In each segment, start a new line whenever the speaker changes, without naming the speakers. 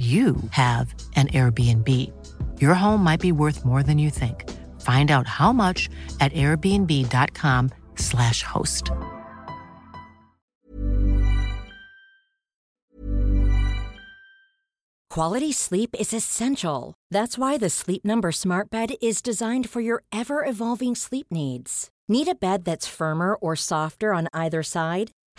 you have an Airbnb. Your home might be worth more than you think. Find out how much at airbnb.com/slash host.
Quality sleep is essential. That's why the Sleep Number Smart Bed is designed for your ever evolving sleep needs. Need a bed that's firmer or softer on either side?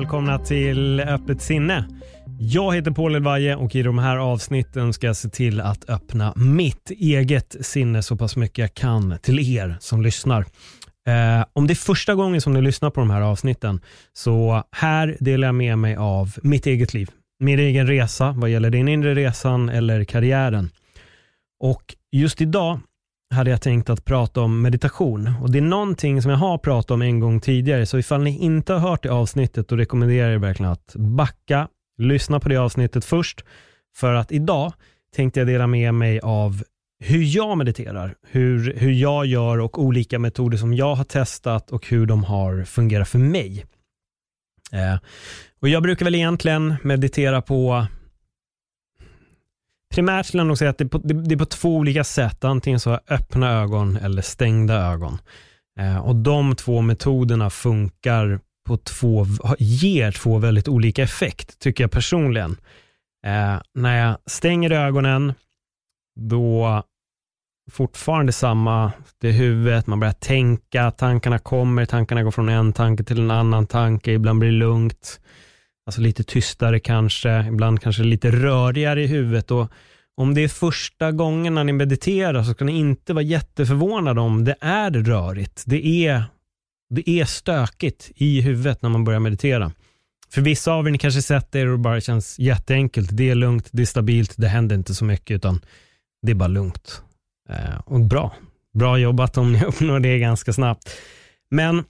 Välkomna till Öppet sinne. Jag heter Paul Elvaje och i de här avsnitten ska jag se till att öppna mitt eget sinne så pass mycket jag kan till er som lyssnar. Eh, om det är första gången som ni lyssnar på de här avsnitten så här delar jag med mig av mitt eget liv. Min egen resa vad gäller den inre resan eller karriären. Och just idag hade jag tänkt att prata om meditation. Och Det är någonting som jag har pratat om en gång tidigare, så ifall ni inte har hört det avsnittet, då rekommenderar jag verkligen att backa, lyssna på det avsnittet först. För att idag tänkte jag dela med mig av hur jag mediterar, hur, hur jag gör och olika metoder som jag har testat och hur de har fungerat för mig. Eh, och Jag brukar väl egentligen meditera på Primärt skulle jag nog säga att det är, på, det, det är på två olika sätt. Antingen så öppna ögon eller stängda ögon. Eh, och De två metoderna funkar på två, ger två väldigt olika effekt, tycker jag personligen. Eh, när jag stänger ögonen, då fortfarande samma, det är huvudet, man börjar tänka, tankarna kommer, tankarna går från en tanke till en annan tanke, ibland blir det lugnt. Alltså lite tystare kanske, ibland kanske lite rörigare i huvudet. Och om det är första gången när ni mediterar så ska ni inte vara jätteförvånade om det är rörigt. Det är, det är stökigt i huvudet när man börjar meditera. För vissa av er, ni kanske sett det och det bara känns jätteenkelt. Det är lugnt, det är stabilt, det händer inte så mycket utan det är bara lugnt. Eh, och bra. Bra jobbat om ni uppnår det ganska snabbt. Men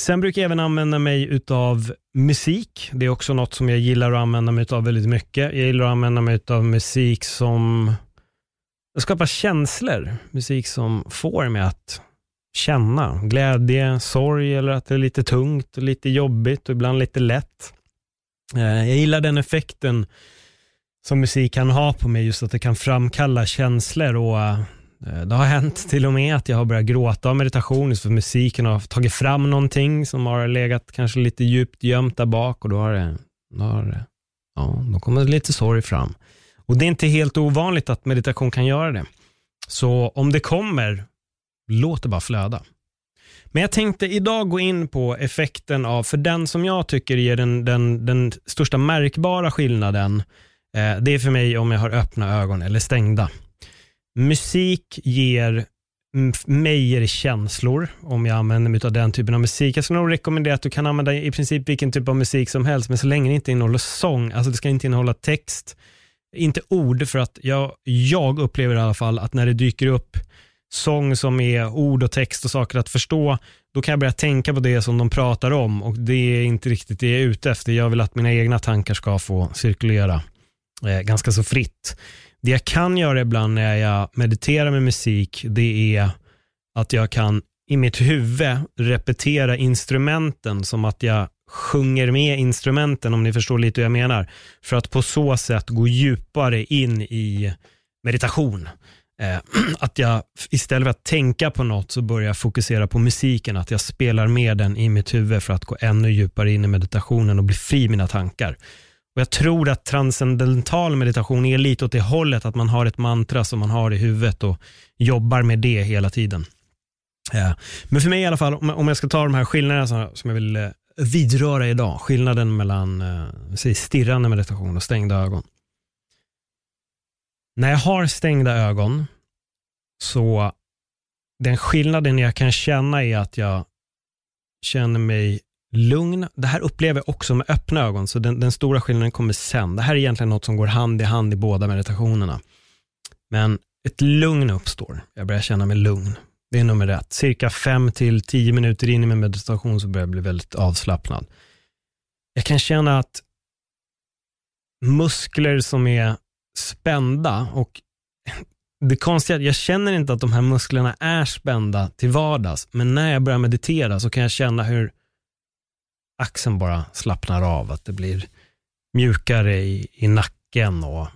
Sen brukar jag även använda mig utav musik. Det är också något som jag gillar att använda mig utav väldigt mycket. Jag gillar att använda mig utav musik som skapar känslor. Musik som får mig att känna glädje, sorg eller att det är lite tungt, och lite jobbigt och ibland lite lätt. Eh, jag gillar den effekten som musik kan ha på mig, just att det kan framkalla känslor och eh, det har hänt till och med att jag har börjat gråta av meditation, för musiken har tagit fram någonting som har legat kanske lite djupt gömt där bak och då har det, då har det, ja, då kommer det lite sorg fram. Och det är inte helt ovanligt att meditation kan göra det. Så om det kommer, låt det bara flöda. Men jag tänkte idag gå in på effekten av, för den som jag tycker ger den, den, den största märkbara skillnaden, eh, det är för mig om jag har öppna ögon eller stängda. Musik ger mig ger känslor om jag använder mig av den typen av musik. Jag skulle nog rekommendera att du kan använda i princip vilken typ av musik som helst, men så länge det inte innehåller sång, alltså det ska inte innehålla text, inte ord, för att jag, jag upplever i alla fall att när det dyker upp sång som är ord och text och saker att förstå, då kan jag börja tänka på det som de pratar om och det är inte riktigt det jag är ute efter. Jag vill att mina egna tankar ska få cirkulera eh, ganska så fritt. Det jag kan göra ibland när jag mediterar med musik, det är att jag kan i mitt huvud repetera instrumenten som att jag sjunger med instrumenten, om ni förstår lite hur jag menar. För att på så sätt gå djupare in i meditation. Eh, att jag istället för att tänka på något så börjar jag fokusera på musiken, att jag spelar med den i mitt huvud för att gå ännu djupare in i meditationen och bli fri i mina tankar. Och Jag tror att transcendental meditation är lite åt det hållet, att man har ett mantra som man har i huvudet och jobbar med det hela tiden. Eh, men för mig i alla fall, om jag ska ta de här skillnaderna som jag vill eh, vidröra idag, skillnaden mellan eh, säg, stirrande meditation och stängda ögon. När jag har stängda ögon så den skillnaden jag kan känna är att jag känner mig lugn. Det här upplever jag också med öppna ögon, så den, den, stora skillnaden kommer sen. Det här är egentligen något som går hand i hand i båda meditationerna. Men ett lugn uppstår. Jag börjar känna mig lugn. Det är nummer ett. Cirka fem till tio minuter in i min meditation så börjar jag bli väldigt avslappnad. Jag kan känna att muskler som är spända och det konstiga är att jag känner inte att de här musklerna är spända till vardags, men när jag börjar meditera så kan jag känna hur axeln bara slappnar av, att det blir mjukare i, i nacken och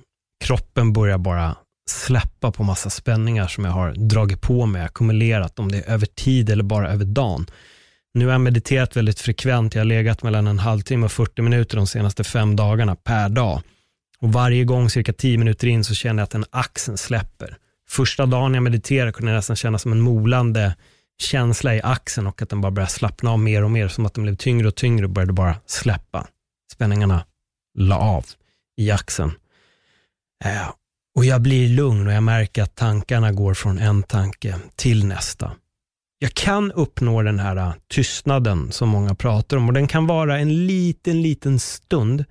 kroppen börjar bara släppa på massa spänningar som jag har dragit på mig, ackumulerat, om det är över tid eller bara över dagen. Nu har jag mediterat väldigt frekvent, jag har legat mellan en halvtimme och 40 minuter de senaste fem dagarna per dag. Och varje gång cirka 10 minuter in så känner jag att den axeln släpper. Första dagen jag mediterade kunde jag nästan känna som en molande känsla i axeln och att den bara började slappna av mer och mer, som att den blev tyngre och tyngre och började bara släppa. Spänningarna la av i axeln. Äh, och jag blir lugn och jag märker att tankarna går från en tanke till nästa. Jag kan uppnå den här eh, tystnaden som många pratar om och den kan vara en liten, liten stund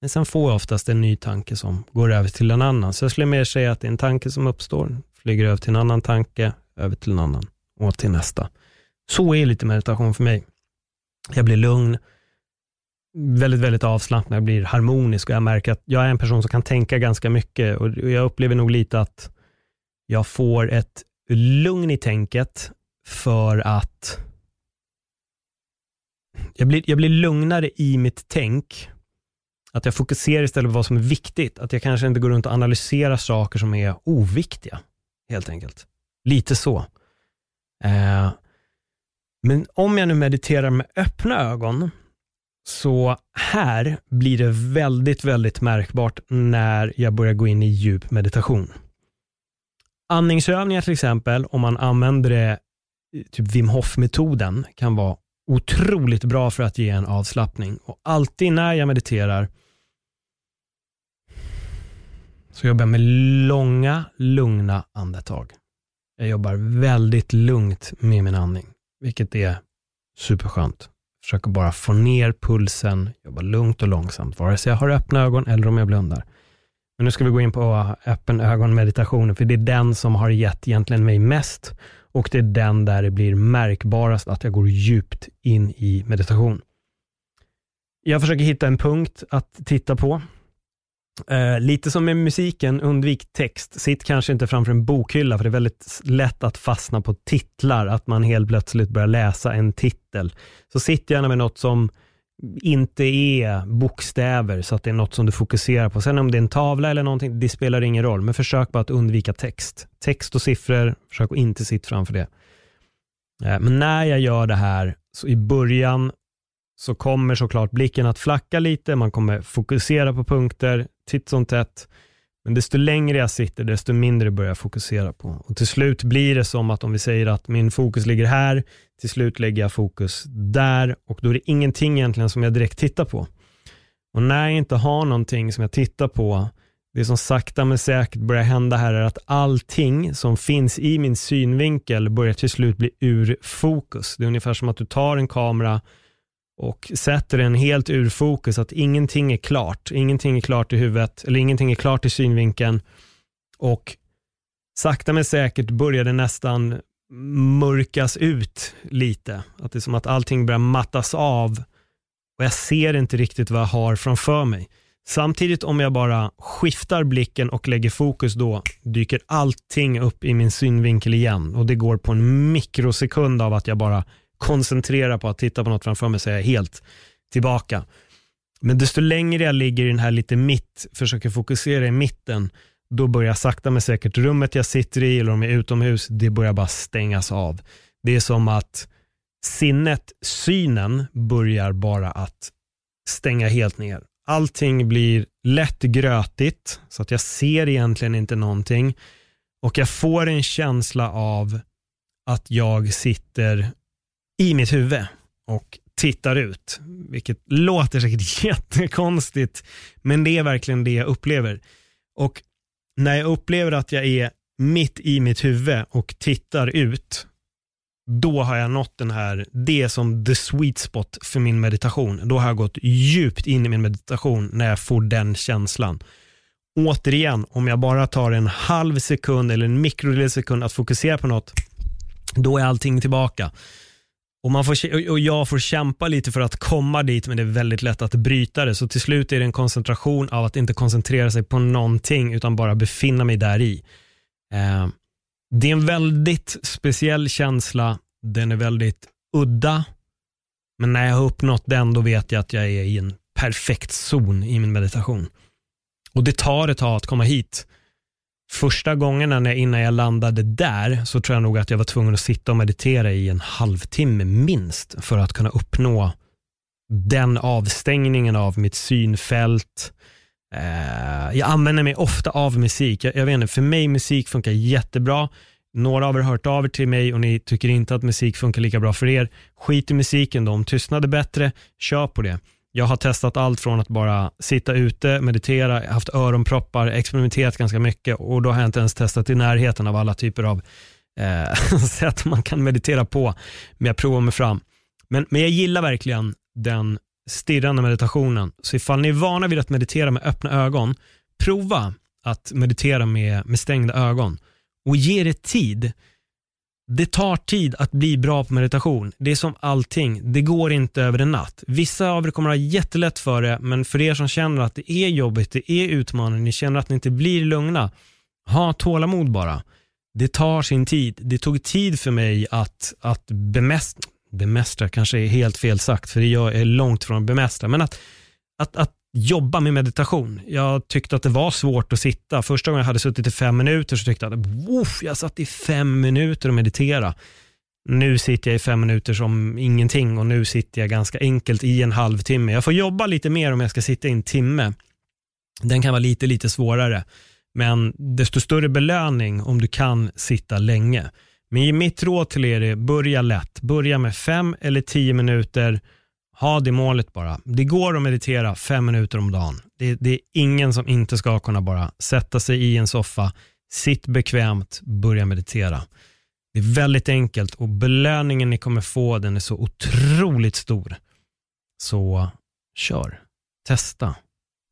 men sen får jag oftast en ny tanke som går över till en annan. Så jag skulle mer säga att det är en tanke som uppstår, flyger över till en annan tanke, över till en annan och till nästa. Så är lite meditation för mig. Jag blir lugn, väldigt, väldigt avslappnad, jag blir harmonisk och jag märker att jag är en person som kan tänka ganska mycket och jag upplever nog lite att jag får ett lugn i tänket för att jag blir, jag blir lugnare i mitt tänk att jag fokuserar istället på vad som är viktigt. Att jag kanske inte går runt och analyserar saker som är oviktiga, helt enkelt. Lite så. Eh, men om jag nu mediterar med öppna ögon, så här blir det väldigt, väldigt märkbart när jag börjar gå in i djup meditation. Andningsövningar till exempel, om man använder det, typ Wim Hof-metoden, kan vara otroligt bra för att ge en avslappning. Och alltid när jag mediterar så jobbar jag med långa, lugna andetag. Jag jobbar väldigt lugnt med min andning, vilket är superskönt. Försöker bara få ner pulsen, jobba lugnt och långsamt, vare sig jag har öppna ögon eller om jag blundar. Men nu ska vi gå in på öppen ögon-meditationen, för det är den som har gett egentligen mig mest och det är den där det blir märkbarast att jag går djupt in i meditation. Jag försöker hitta en punkt att titta på Eh, lite som med musiken, undvik text. Sitt kanske inte framför en bokhylla, för det är väldigt lätt att fastna på titlar, att man helt plötsligt börjar läsa en titel. Så sitt gärna med något som inte är bokstäver, så att det är något som du fokuserar på. Sen om det är en tavla eller någonting, det spelar ingen roll, men försök bara att undvika text. Text och siffror, försök att inte sitta framför det. Eh, men när jag gör det här, så i början så kommer såklart blicken att flacka lite, man kommer fokusera på punkter, titt som tätt. Men desto längre jag sitter, desto mindre börjar jag fokusera på. Och till slut blir det som att om vi säger att min fokus ligger här, till slut lägger jag fokus där och då är det ingenting egentligen som jag direkt tittar på. Och när jag inte har någonting som jag tittar på, det som sakta men säkert börjar hända här är att allting som finns i min synvinkel börjar till slut bli ur fokus. Det är ungefär som att du tar en kamera och sätter en helt ur fokus, att ingenting är klart. Ingenting är klart i huvudet, eller ingenting är klart i synvinkeln. Och sakta men säkert börjar det nästan mörkas ut lite. Att det är som att allting börjar mattas av och jag ser inte riktigt vad jag har framför mig. Samtidigt om jag bara skiftar blicken och lägger fokus då dyker allting upp i min synvinkel igen och det går på en mikrosekund av att jag bara koncentrera på att titta på något framför mig så är jag helt tillbaka. Men desto längre jag ligger i den här lite mitt, försöker fokusera i mitten, då börjar sakta men säkert rummet jag sitter i eller om jag är utomhus, det börjar bara stängas av. Det är som att sinnet, synen, börjar bara att stänga helt ner. Allting blir lätt grötigt så att jag ser egentligen inte någonting och jag får en känsla av att jag sitter i mitt huvud och tittar ut, vilket låter säkert jättekonstigt, men det är verkligen det jag upplever. Och när jag upplever att jag är mitt i mitt huvud och tittar ut, då har jag nått den här, det är som the sweet spot för min meditation. Då har jag gått djupt in i min meditation när jag får den känslan. Återigen, om jag bara tar en halv sekund eller en mikrosekund att fokusera på något, då är allting tillbaka. Och, man får, och jag får kämpa lite för att komma dit men det är väldigt lätt att bryta det. Så till slut är det en koncentration av att inte koncentrera sig på någonting utan bara befinna mig där i. Eh, det är en väldigt speciell känsla. Den är väldigt udda. Men när jag har uppnått den då vet jag att jag är i en perfekt zon i min meditation. Och det tar ett tag att komma hit första gångerna innan jag landade där så tror jag nog att jag var tvungen att sitta och meditera i en halvtimme minst för att kunna uppnå den avstängningen av mitt synfält. Eh, jag använder mig ofta av musik. Jag, jag vet inte, för mig musik funkar jättebra. Några av er har hört av er till mig och ni tycker inte att musik funkar lika bra för er. Skit i musiken då, om tystnad bättre, kör på det. Jag har testat allt från att bara sitta ute, meditera, haft öronproppar, experimenterat ganska mycket och då har jag inte ens testat i närheten av alla typer av eh, sätt man kan meditera på. Men jag provar mig fram. Men, men jag gillar verkligen den stirrande meditationen. Så ifall ni är vana vid att meditera med öppna ögon, prova att meditera med, med stängda ögon och ge det tid det tar tid att bli bra på meditation. Det är som allting, det går inte över en natt. Vissa av er kommer ha jättelätt för det, men för er som känner att det är jobbigt, det är utmanande, ni känner att ni inte blir lugna, ha tålamod bara. Det tar sin tid. Det tog tid för mig att, att bemästra, bemästra kanske är helt fel sagt, för jag är långt från bemästra, men att, att, att jobba med meditation. Jag tyckte att det var svårt att sitta. Första gången jag hade suttit i fem minuter så tyckte jag att jag satt i fem minuter och meditera. Nu sitter jag i fem minuter som ingenting och nu sitter jag ganska enkelt i en halvtimme. Jag får jobba lite mer om jag ska sitta i en timme. Den kan vara lite, lite svårare. Men desto större belöning om du kan sitta länge. Men mitt råd till er är börja lätt. Börja med fem eller tio minuter ha det målet bara. Det går att meditera fem minuter om dagen. Det, det, är ingen som inte ska kunna bara sätta sig i en soffa, sitt bekvämt, börja meditera. Det är väldigt enkelt och belöningen ni kommer få den är så otroligt stor. Så kör, testa,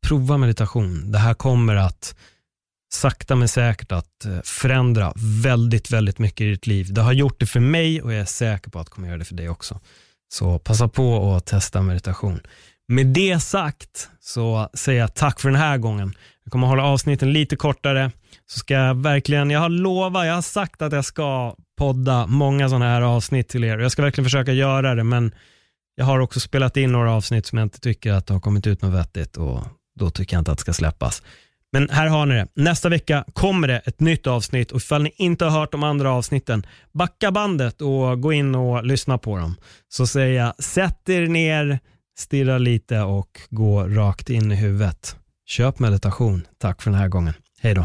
prova meditation. Det här kommer att sakta men säkert att eh, förändra väldigt, väldigt mycket i ditt liv. Det har gjort det för mig och jag är säker på att det kommer göra det för dig också. Så passa på att testa meditation. Med det sagt så säger jag tack för den här gången. Jag kommer hålla avsnitten lite kortare. Så ska jag verkligen, jag har lovat, jag har sagt att jag ska podda många sådana här avsnitt till er. Jag ska verkligen försöka göra det, men jag har också spelat in några avsnitt som jag inte tycker att det har kommit ut något vettigt och då tycker jag inte att det ska släppas. Men här har ni det. Nästa vecka kommer det ett nytt avsnitt och ifall ni inte har hört de andra avsnitten, backa bandet och gå in och lyssna på dem. Så säger jag, sätt er ner, stirra lite och gå rakt in i huvudet. Köp meditation. Tack för den här gången. Hej då.